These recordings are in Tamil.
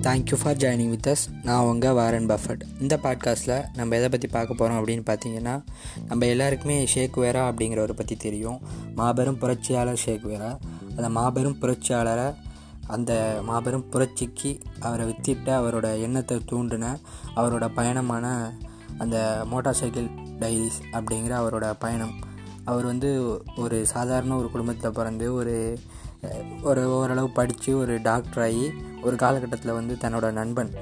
Thank you for joining with us நான் உங்கள் வாரன் பஃபட் இந்த பாட்காஸ்ட்டில் நம்ம எதை பற்றி பார்க்க போகிறோம் அப்படின்னு பார்த்தீங்கன்னா நம்ம எல்லாருக்குமே ஷேக் வேரா அப்படிங்கிறவரை பற்றி தெரியும். மாபெரும் புரட்சியாளர் ஷேக் வேரா. அந்த மாபெரும் புரட்சியாளரை அந்த மாபெரும் புரட்சிக்கு அவரை வித்திட்ட அவரோட எண்ணத்தை தூண்டின அவரோட பயணமான அந்த மோட்டார் சைக்கிள் டைரிஸ் அப்படிங்கிற அவரோட பயணம். அவர் வந்து ஒரு சாதாரண ஒரு குடும்பத்தில் பிறந்து ஒரு ஒரு ஓரளவு படித்து ஒரு டாக்டர் ஆகி ஒரு காலகட்டத்தில் வந்து தன்னோட நண்பன்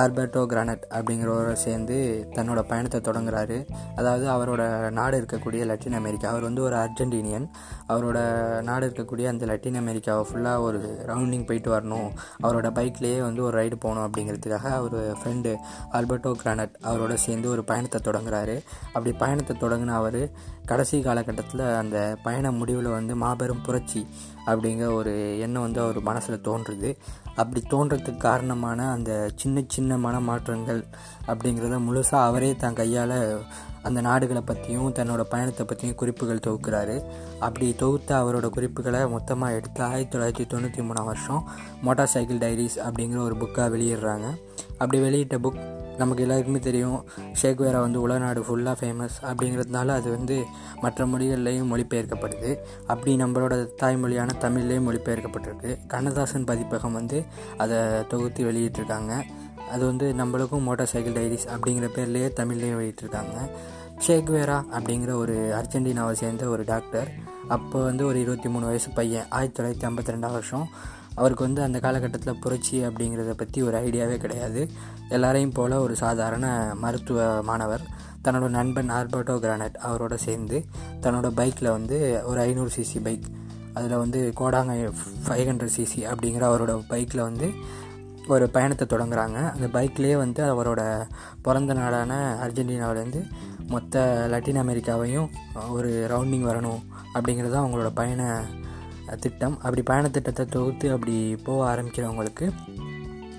ஆர்பர்டோ கிரானட் அப்படிங்கிறவரை சேர்ந்து தன்னோட பயணத்தை தொடங்குறாரு. அதாவது அவரோட நாடு இருக்கக்கூடிய லட்டின் அமெரிக்கா. அவர் வந்து ஒரு அர்ஜென்டினியன். அவரோட நாடு இருக்கக்கூடிய அந்த லட்டின் அமெரிக்காவை ஃபுல்லாக ஒரு ரவுண்டிங் போயிட்டு வரணும். அவரோட பைக்லேயே வந்து ஒரு ரைடு போகணும் அப்படிங்கிறதுக்காக அவர் ஃப்ரெண்டு ஆல்பர்டோ கிரானட் அவரோட சேர்ந்து ஒரு பயணத்தை தொடங்குறாரு. அப்படி பயணத்தை தொடங்கின அவர் கடைசி காலகட்டத்தில் அந்த பயண முடிவில் வந்து மாபெரும் புரட்சி அப்படிங்கிற ஒரு எண்ணம் வந்து அவர் மனசில் தோன்றுது. அப்படி தோன்றதுக்கு காரணமான அந்த சின்ன சின்ன மனமாற்றங்கள் அப்படிங்கிறத முழுசாக அவரே தன் கையால் அந்த நாடுகளை பற்றியும் தன்னோட பயணத்தை பற்றியும் குறிப்புகள் தொகுக்கிறாரு. அப்படி தொகுத்த அவரோட குறிப்புகளை மொத்தமாக எடுத்து ஆயிரத்தி தொள்ளாயிரத்தி தொண்ணூற்றி மூணாம் வருஷம் மோட்டார் சைக்கிள் டைரிஸ் அப்படிங்கிற ஒரு புக்காக வெளியிடுறாங்க. அப்படி வெளியிட்ட புக் நமக்கு எல்லாருக்குமே தெரியும். ஷேக்வேரா வந்து உலநாடு ஃபுல்லாக ஃபேமஸ் அப்படிங்கிறதுனால அது வந்து மற்ற மொழிகள்லேயும் மொழிபெயர்க்கப்படுது அப்படி நம்மளோட தாய்மொழியான தமிழ்லேயும் மொழிபெயர்க்கப்பட்டிருக்கு. கண்ணதாசன் பதிப்பகம் வந்து அதை தொகுத்து வெளியிட்டிருக்காங்க. அது வந்து நம்மளுக்கும் மோட்டார் சைக்கிள் டைரிஸ் அப்படிங்கிற பேர்லேயே தமிழ்லேயே வெளியிட்டிருக்காங்க. ஷேக்வேரா அப்படிங்கிற ஒரு அர்ஜென்டினாவை சேர்ந்த ஒரு டாக்டர். அப்போ வந்து ஒரு இருபத்தி மூணு வயசு பையன். ஆயிரத்தி தொள்ளாயிரத்தி ஐம்பத்தி ரெண்டாம் வருஷம். அவருக்கு வந்து அந்த காலகட்டத்தில் புரட்சி அப்படிங்கிறத பற்றி ஒரு ஐடியாவே கிடையாது. எல்லாரையும் போல் ஒரு சாதாரண மருத்துவ மாணவர் தன்னோட நண்பன் ஆல்பர்டோ கிரானட் அவரோட சேர்ந்து தன்னோட பைக்கில் வந்து ஒரு ஐநூறு சிசி பைக் அதில் வந்து கோடாங்க ஃபைவ் ஹண்ட்ரட் சிசி அப்படிங்கிற அவரோட பைக்கில் வந்து ஒரு பயணத்தை தொடங்குறாங்க. அந்த பைக்லேயே வந்து அவரோட பிறந்த நாடான அர்ஜென்டினாவிலேருந்து மொத்த லட்டின் அமெரிக்காவையும் ஒரு ரவுண்டிங் வரணும் அப்படிங்கிறது தான் அவங்களோட பயண திட்டம் அப்படி பயணத்திட்டத்தை தொகுத்து அப்படி போக ஆரம்பிக்கிறவங்களுக்கு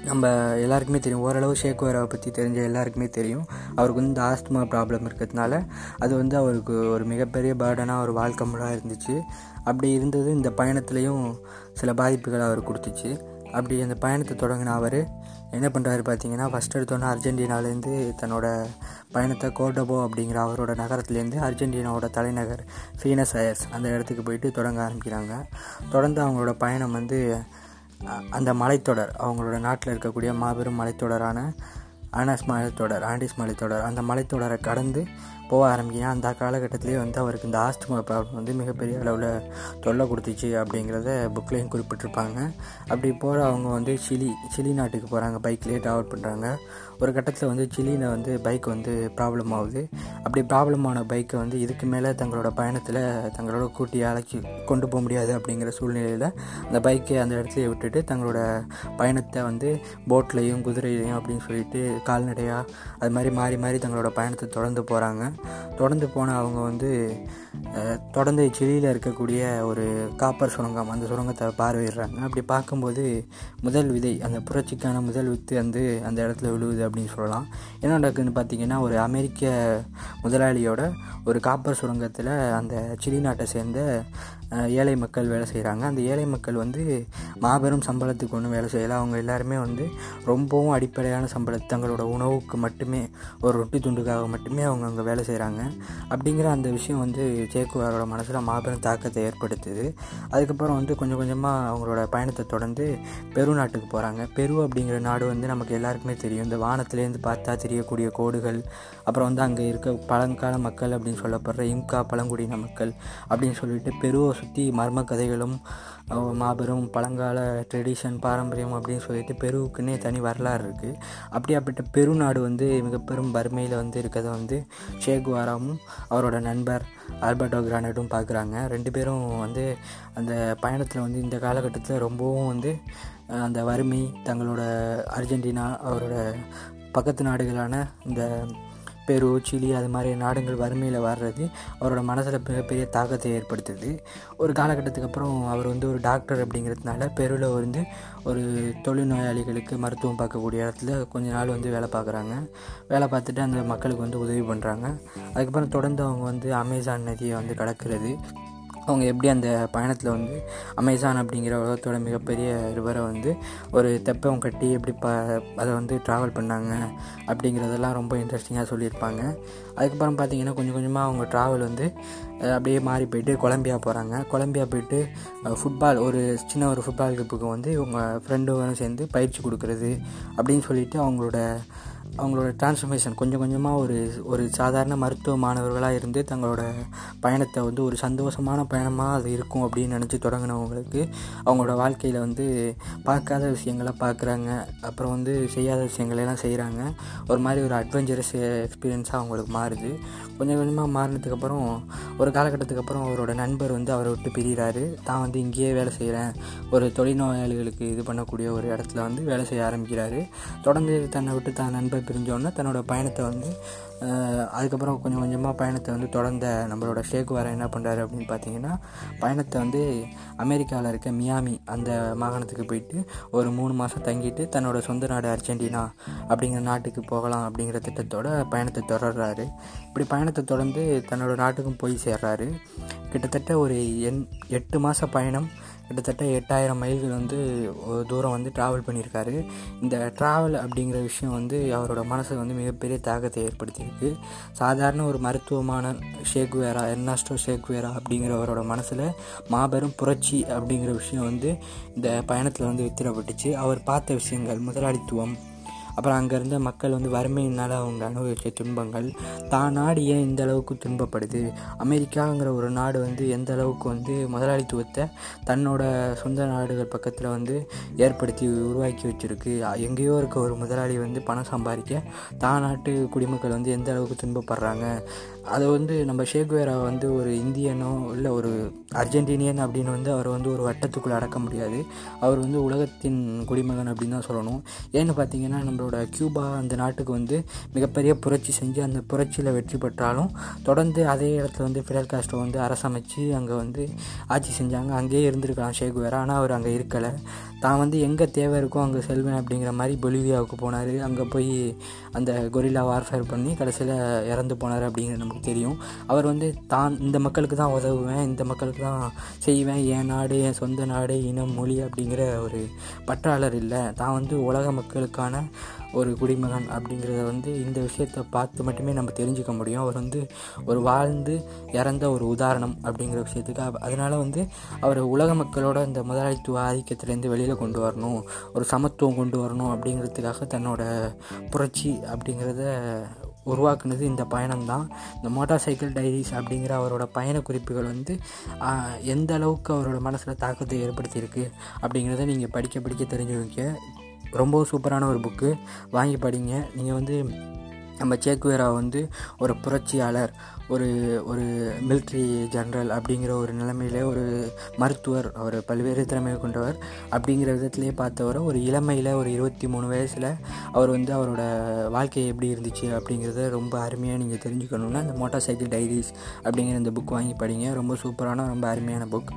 நம்ம எல்லாருக்குமே தெரியும். ஓரளவு ஷேக்வேராவை பற்றி தெரிஞ்ச எல்லாருக்குமே தெரியும். அவருக்கு வந்து ஆஸ்துமா ப்ராப்ளம் இருக்கிறதுனால அது வந்து அவருக்கு ஒரு மிகப்பெரிய பேர்டனாக ஒரு வாழ்க்கை முழாக இருந்துச்சு. அப்படி இருந்தது இந்த பயணத்துலேயும் சில பாதிப்புகள் அவர் கொடுத்துச்சு. அப்படி அந்த பயணத்தை தொடங்கின அவர் என்ன பண்ணுறாரு பார்த்தீங்கன்னா ஃபஸ்ட் எடுத்தோன்னே அர்ஜென்டினாலேருந்து தன்னோட பயணத்தை கோட்டபோ அப்படிங்கிற அவரோட நகரத்துலேருந்து அர்ஜென்டினாவோட தலைநகர் ஃபீனஸ் அயர்ஸ் அந்த இடத்துக்கு போயிட்டு தொடங்க ஆரம்பிக்கிறாங்க. தொடர்ந்து அவங்களோட பயணம் வந்து அந்த மலைத்தொடர் அவங்களோட நாட்டில் இருக்கக்கூடிய மாபெரும் மலைத்தொடரான ஆனாஸ் மலைத்தொடர் ஆண்டிஸ் மலைத்தொடர் அந்த மலைத்தொடரை கடந்து போக ஆரம்பிக்கிறேன் அந்த காலகட்டத்திலே வந்து அவருக்கு இந்த ஆஸ்துமா ப்ராப்ளம் வந்து மிகப்பெரிய அளவில் தொல்லை கொடுத்துச்சு அப்படிங்கிறத புக்லேயும் குறிப்பிட்டிருப்பாங்க. அப்படி போகிற அவங்க வந்து சிலி சிலி நாட்டுக்கு போகிறாங்க பைக்லேயே ட்ராவல் பண்ணுறாங்க ஒரு கட்டத்தில் வந்து சிலியில் வந்து பைக் வந்து ப்ராப்ளம் ஆகுது. அப்படி ப்ராப்ளம் ஆன பைக்கை வந்து இதுக்கு மேலே தங்களோட பயணத்தில் தங்களோட கூட்டி அழைச்சி கொண்டு போக முடியாது அப்படிங்கிற சூழ்நிலையில் அந்த பைக்கை அந்த இடத்துல விட்டுட்டு தங்களோட பயணத்தை வந்து போட்லேயும் குதிரையிலையும் அப்படின்னு சொல்லிட்டு கால்நடையாக அது மாதிரி மாறி மாறி தங்களோட பயணத்தை தொடர்ந்து போகிறாங்க தொடர்ந்து போன அவங்க வந்து தொடர்ந்து சிலியில் இருக்கக்கூடிய ஒரு காப்பர் சுரங்கம் அந்த சுரங்கத்தை பார்வையிடுறாங்க. அப்படி பார்க்கும்போது முதல் விதை அந்த புரட்சிக்கான முதல் வித்து வந்து அந்த இடத்துல விழுவுது அப்படின்னு சொல்லலாம். என்ன நடக்குதுன்னு பார்த்தீங்கன்னா ஒரு அமெரிக்க முதலாளியோட ஒரு காப்பர் சுரங்கத்தில் அந்த சிலி நாட்டை சேர்ந்த ஏழை மக்கள் வேலை செய்கிறாங்க அந்த ஏழை மக்கள் வந்து மாபெரும் சம்பளத்துக்கு ஒன்றும் வேலை செய்யலை. அவங்க எல்லாருமே வந்து ரொம்பவும் அடிப்படையான சம்பளத்தை தங்களோட உணவுக்கு மட்டுமே ஒரு ரொட்டி துண்டுக்காக மட்டுமே அவங்க அங்கே வேலை செய்கிறாங்க அப்படிங்கிற அந்த விஷயம் வந்து சேக்குவாரோட மனசில் மாபெரும் தாக்கத்தை ஏற்படுத்துது. அதுக்கப்புறம் வந்து கொஞ்சம் கொஞ்சமாக அவங்களோட பயணத்தை தொடர்ந்து பெரு நாட்டுக்கு போகிறாங்க பெரு அப்படிங்கிற நாடு வந்து நமக்கு எல்லாருக்குமே தெரியும். இந்த வானத்துலேருந்து பார்த்தா தெரியக்கூடிய கோடுகள் அப்புறம் வந்து அங்கே இருக்க பழங்கால மக்கள் அப்படின்னு சொல்லப்படுற இம்கா பழங்குடியின மக்கள் அப்படின்னு சொல்லிட்டு பெருவை சுற்றி மர்ம கதைகளும் மாபெரும் பழங்கால ட்ரெடிஷன் பாரம்பரியம் அப்படின்னு சொல்லிட்டு பெருவுக்குன்னே தனி வரலாறு இருக்குது அப்படியாப்பட்ட பெருநாடு வந்து மிக பெரும் வறுமையில் வந்து இருக்கிறத வந்து ஷேக்வாராவும் அவரோட நண்பர் ஆல்பர்டோ கிரானடும் பார்க்குறாங்க. ரெண்டு பேரும் வந்து அந்த பயணத்தில் வந்து இந்த காலகட்டத்தில் ரொம்பவும் வந்து அந்த வறுமை தங்களோட அர்ஜென்டினா அவரோட பக்கத்து நாடுகளான இந்த பெரு சிலி அது மாதிரி நாடுகள் வறுமையில் வர்றது அவரோட மனசில் மிகப்பெரிய தாக்கத்தை ஏற்படுத்துது. ஒரு காலகட்டத்துக்கு அப்புறம் அவர் வந்து ஒரு டாக்டர் அப்படிங்கிறதுனால பெருவில் வந்து ஒரு தொழில்நோயாளிகளுக்கு மருத்துவம் பார்க்கக்கூடிய இடத்துல கொஞ்ச நாள் வந்து வேலை பார்க்குறாங்க. வேலை பார்த்துட்டு அந்த மக்களுக்கு வந்து உதவி பண்ணுறாங்க அதுக்கப்புறம் தொடர்ந்து அவங்க வந்து அமேசான் நதியை வந்து கடக்கிறது. அவங்க எப்படி அந்த பயணத்தில் வந்து அமேசான் அப்படிங்கிற உலகத்தோட மிகப்பெரிய ரிவரை வந்து ஒரு தெப்பம் கட்டி எப்படி ப அதை வந்து ட்ராவல் பண்ணாங்க அப்படிங்கிறதெல்லாம் ரொம்ப இன்ட்ரெஸ்டிங்காக சொல்லியிருப்பாங்க. அதுக்கப்புறம் பார்த்திங்கன்னா கொஞ்சம் கொஞ்சமாக அவங்க ட்ராவல் வந்து அப்படியே மாறி போயிட்டு கொலம்பியா போகிறாங்க கொலம்பியா போயிட்டு ஃபுட்பால் ஒரு சின்ன ஒரு ஃபுட்பால் கிப்புக்கு வந்து இவங்க ஃப்ரெண்டுகளும் சேர்ந்து பயிற்சி கொடுக்குறது அப்படின்னு சொல்லிட்டு அவங்களோட அவங்களோட டிரான்ஸ்ஃபர்மேஷன் கொஞ்சம் கொஞ்சமாக ஒரு ஒரு சாதாரண மருத்துவ மாணவர்களாக இருந்து தங்களோட பயணத்தை வந்து ஒரு சந்தோஷமான பயணமாக அது இருக்கும் அப்படின்னு நினச்சி தொடங்கினவங்களுக்கு அவங்களோட வாழ்க்கையில் வந்து பார்க்காத விஷயங்களை பார்க்குறாங்க. அப்புறம் வந்து செய்யாத விஷயங்களெல்லாம் செய்கிறாங்க ஒரு மாதிரி ஒரு அட்வென்ச்சரஸ் எக்ஸ்பீரியன்ஸாக அவங்களுக்கு மாறுது. கொஞ்சம் கொஞ்சமாக மாறினதுக்கப்புறம் ஒரு காலகட்டத்துக்கு அப்புறம் அவரோட நண்பர் வந்து அவரை விட்டு பிரிகிறாரு தான் வந்து இங்கேயே வேலை செய்கிறேன் ஒரு தொழில்நோயாளிகளுக்கு இது பண்ணக்கூடிய ஒரு இடத்துல வந்து வேலை செய்ய ஆரம்பிக்கிறாரு. தொடர்ந்து தன்னை விட்டு தான் நண்பர் பிரிஞ்சோடனே தன்னோட பயணத்தை வந்து அதுக்கப்புறம் கொஞ்சம் கொஞ்சமாக பயணத்தை வந்து தொடர்ந்த நம்மளோட ஷேக் வர என்ன பண்ணுறாரு அப்படின்னு பார்த்தீங்கன்னா பயணத்தை வந்து அமெரிக்காவில் இருக்க மியாமி அந்த மாகாணத்துக்கு போயிட்டு ஒரு மூணு மாதம் தங்கிட்டு தன்னோட சொந்த நாடு அர்ஜென்டினா அப்படிங்கிற நாட்டுக்கு போகலாம் அப்படிங்கிற திட்டத்தோட பயணத்தை தொடர்றாரு. இப்படி பயணத்தை தொடர்ந்து தன்னோட நாட்டுக்கும் போய் சேர்றாரு. கிட்டத்தட்ட ஒரு எண் எட்டு மாத பயணம். கிட்டத்தட்ட எட்டாயிரம் மைல்கள் வந்து ஒரு தூரம் வந்து ட்ராவல் பண்ணியிருக்காரு. இந்த ட்ராவல் அப்படிங்கிற விஷயம் வந்து அவரோட மனசை வந்து மிகப்பெரிய தாக்கத்தை ஏற்படுத்தியிருக்கு. சாதாரண ஒரு மருத்துவமான ஷேக்வேரா எர்னாஸ்டோ ஷேக்வேரா அப்படிங்கிறவரோட மனசில் மாபெரும் புரட்சி அப்படிங்கிற விஷயம் வந்து இந்த பயணத்தில் வந்து வித்திரப்பட்டுச்சு அவர் பார்த்த விஷயங்கள் முதலாளித்துவம் அப்புறம் அங்கே இருந்த மக்கள் வந்து வறுமையினால் அவங்க அனுபவித்த துன்பங்கள் தான் நாடு ஏன் இந்த அளவுக்கு துன்பப்படுது? அமெரிக்காங்கிற ஒரு நாடு வந்து எந்த அளவுக்கு வந்து முதலாளித்துவத்தை தன்னோட சொந்த நாடுகள் பக்கத்தில் வந்து ஏற்படுத்தி உருவாக்கி வச்சுருக்கு? எங்கேயோ இருக்க ஒரு முதலாளி வந்து பணம் சம்பாதிக்க தான் நாட்டு குடிமக்கள் வந்து எந்த அளவுக்கு துன்பப்படுறாங்க? அதை வந்து நம்ம ஷேக்வேரா வந்து ஒரு இந்தியனோ இல்லை ஒரு அர்ஜென்டினியன் அப்படின்னு வந்து அவர் வந்து ஒரு வட்டத்துக்குள்ளே அடக்க முடியாது. அவர் வந்து உலகத்தின் குடிமகன் அப்படின்னு தான் சொல்லணும். ஏன்னு பார்த்தீங்கன்னா நம்ம நம்மளோட கியூபா அந்த நாட்டுக்கு வந்து மிகப்பெரிய புரட்சி செஞ்சு அந்த புரட்சியில் வெற்றி பெற்றாலும் தொடர்ந்து அதே இடத்துல வந்து ஃபிடல் காஸ்ட்ரோ வந்து அரசமைச்சு அங்கே வந்து ஆட்சி செஞ்சாங்க. அங்கேயே இருந்திருக்கலாம் ஷேக்வேரா ஆனால் அவர் அங்கே இருக்கலை. தான் வந்து எங்கே தேவை இருக்கோ அங்கே செல்வேன் அப்படிங்கிற மாதிரி பொலிவியாவுக்கு போனார். அங்கே போய் அந்த கொரில்லா வார்ஃபேர் பண்ணி கடைசியில் இறந்து போனார் அப்படிங்கிறது நமக்கு தெரியும். அவர் வந்து தான் இந்த மக்களுக்கு தான் உதவுவேன் இந்த மக்களுக்கு தான் செய்வேன். என் நாடு என் சொந்த நாடு இனம் மொழி அப்படிங்கிற ஒரு பற்றாளர் இல்லை. தான் வந்து உலக மக்களுக்கான ஒரு குடிமகன் அப்படிங்கிறத வந்து இந்த விஷயத்தை பார்த்து மட்டுமே நம்ம தெரிஞ்சுக்க முடியும். அவர் வந்து ஒரு வாழ்ந்து இறந்த ஒரு உதாரணம் அப்படிங்கிற விஷயத்துக்கு அதனால் வந்து அவர் உலக மக்களோட இந்த முதலாளித்துவ ஆதிக்கத்திலேருந்து வெளியில் கொண்டு வரணும் ஒரு சமத்துவம் கொண்டு வரணும் அப்படிங்கிறதுக்காக தன்னோட புரட்சி அப்படிங்கிறத உருவாக்குனது இந்த பயணம்தான் இந்த மோட்டார் சைக்கிள் டைரிஸ் அப்படிங்கிற அவரோட பயண குறிப்புகள் வந்து எந்த அளவுக்கு அவரோட மனசில் தாக்கத்தை ஏற்படுத்தியிருக்கு அப்படிங்கிறத நீங்கள் படிக்க படிக்க தெரிஞ்சுக்க ரொம்ப சூப்பரான ஒரு புக்கு. வாங்கி படிங்க. நீங்கள் வந்து நம்ம சேக்குவேரா வந்து ஒரு புரட்சியாளர் ஒரு ஒரு மிலிட்ரி ஜென்ரல் அப்படிங்கிற ஒரு நிலைமையிலே ஒரு மருத்துவர் அவர் பல்வேறு திறமையை கொண்டவர். அப்படிங்கிற விதத்திலே பார்த்தவரை ஒரு இளமையில் ஒரு இருபத்தி மூணு வயசில் அவர் வந்து அவரோட வாழ்க்கை எப்படி இருந்துச்சு அப்படிங்கிறத ரொம்ப அருமையாக நீங்கள் தெரிஞ்சுக்கணுன்னா இந்த மோட்டார் சைக்கிள் டைரிஸ் அப்படிங்கிற இந்த புக் வாங்கி படிங்க. ரொம்ப சூப்பரான ரொம்ப அருமையான புக்.